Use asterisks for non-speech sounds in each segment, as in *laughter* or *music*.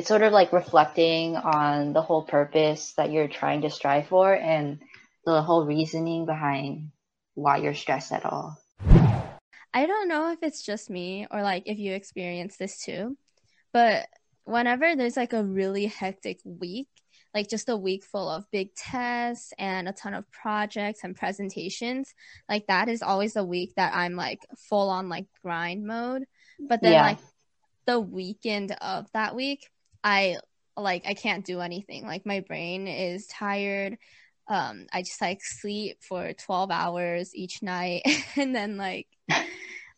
it's sort of like reflecting on the whole purpose that you're trying to strive for and the whole reasoning behind why you're stressed at all. I don't know if it's just me or like if you experience this too, but whenever there's like a really hectic week, like just a week full of big tests and a ton of projects and presentations, like that is always a week that I'm like full on like grind mode. But then yeah. like the weekend of that week, I like I can't do anything. Like my brain is tired. Um, I just like sleep for 12 hours each night *laughs* and then like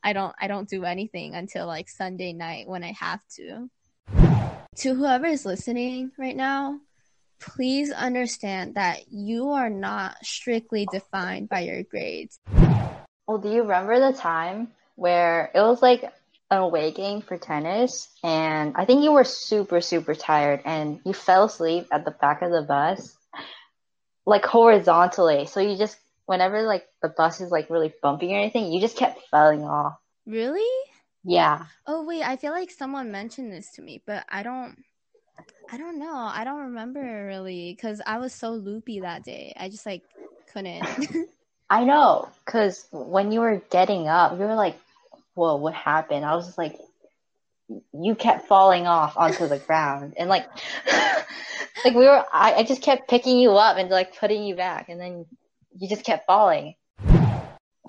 I don't I don't do anything until like Sunday night when I have to. To whoever is listening right now, please understand that you are not strictly defined by your grades. Well, do you remember the time where it was like an away game for tennis and I think you were super, super tired and you fell asleep at the back of the bus, like horizontally. So you just, whenever like the bus is like really bumping or anything, you just kept falling off. Really? Yeah. Oh, wait, I feel like someone mentioned this to me, but I don't. I don't know. I don't remember really because I was so loopy that day. I just like couldn't. *laughs* I know because when you were getting up, you were like whoa, what happened? I was just like, you kept falling off onto the ground and like, *laughs* like we were, I, I just kept picking you up and like putting you back and then you just kept falling.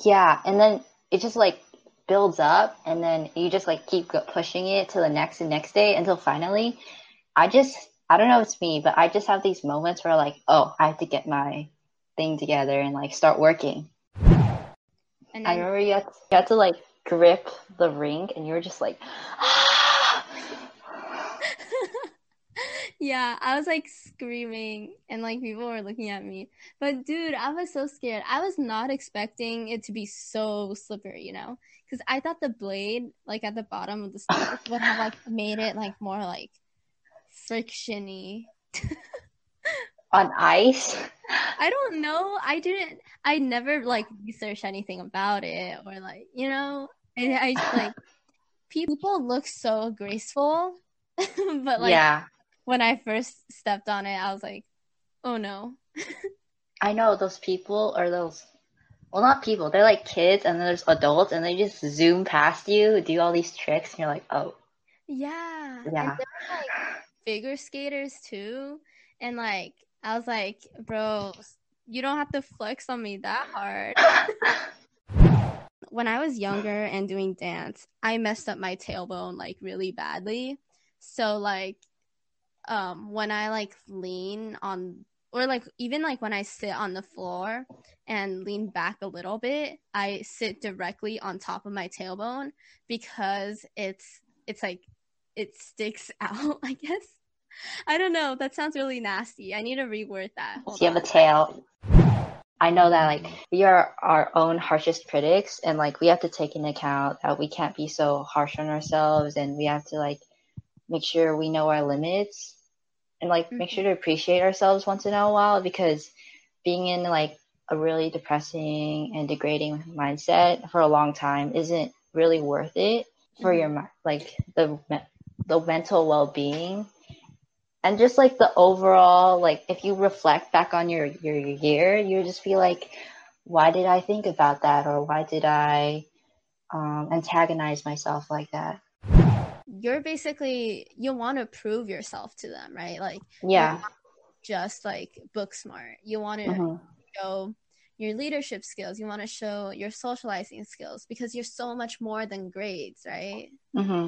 Yeah. And then it just like builds up and then you just like keep pushing it to the next and next day until finally I just, I don't know if it's me, but I just have these moments where like, oh, I have to get my thing together and like start working. And then- I remember you had, you had to like grip the ring and you were just like *laughs* yeah i was like screaming and like people were looking at me. But dude i was so scared. I was not expecting it to be so slippery you know? Because i thought the blade like at the bottom of the stick would have like made it like more like frictiony *laughs* on ice I don't know. I didn't. I never like researched anything about it or like you know. And I just like people look so graceful, *laughs* but like yeah. when I first stepped on it, I was like, oh no. I know those people or those. Well, not people. They're like kids, and then there's adults, and they just zoom past you, do all these tricks, and you're like, oh. Yeah. Yeah. And like figure skaters too, and like I was like, bro, you don't have to flex on me that hard. when I was younger and doing dance, I messed up my tailbone like really badly. So like um when I like lean on or like even like when I sit on the floor and lean back a little bit, I sit directly on top of my tailbone because it's it's like it sticks *laughs* out, I guess. I don't know. That sounds really nasty. I need to reword that. Hold you on. have a tail. I know that like we are our own harshest critics and like we have to take into account that we can't be so harsh on ourselves and we have to like make sure we know our limits and like mm-hmm. make sure to appreciate ourselves once in a while because being in like a really depressing and degrading mindset for a long time isn't really worth it for mm-hmm. your like the the mental well-being and just like the overall like if you reflect back on your your year you just feel like why did i think about that? Or why did i um, antagonize myself like that? You're basically you want to prove yourself to them right? Like yeah. just like book smart. You want to mm-hmm. show your leadership skills. You want to show your socializing skills because you're so much more than grades right? Mm-hmm.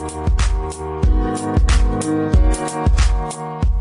Thank you.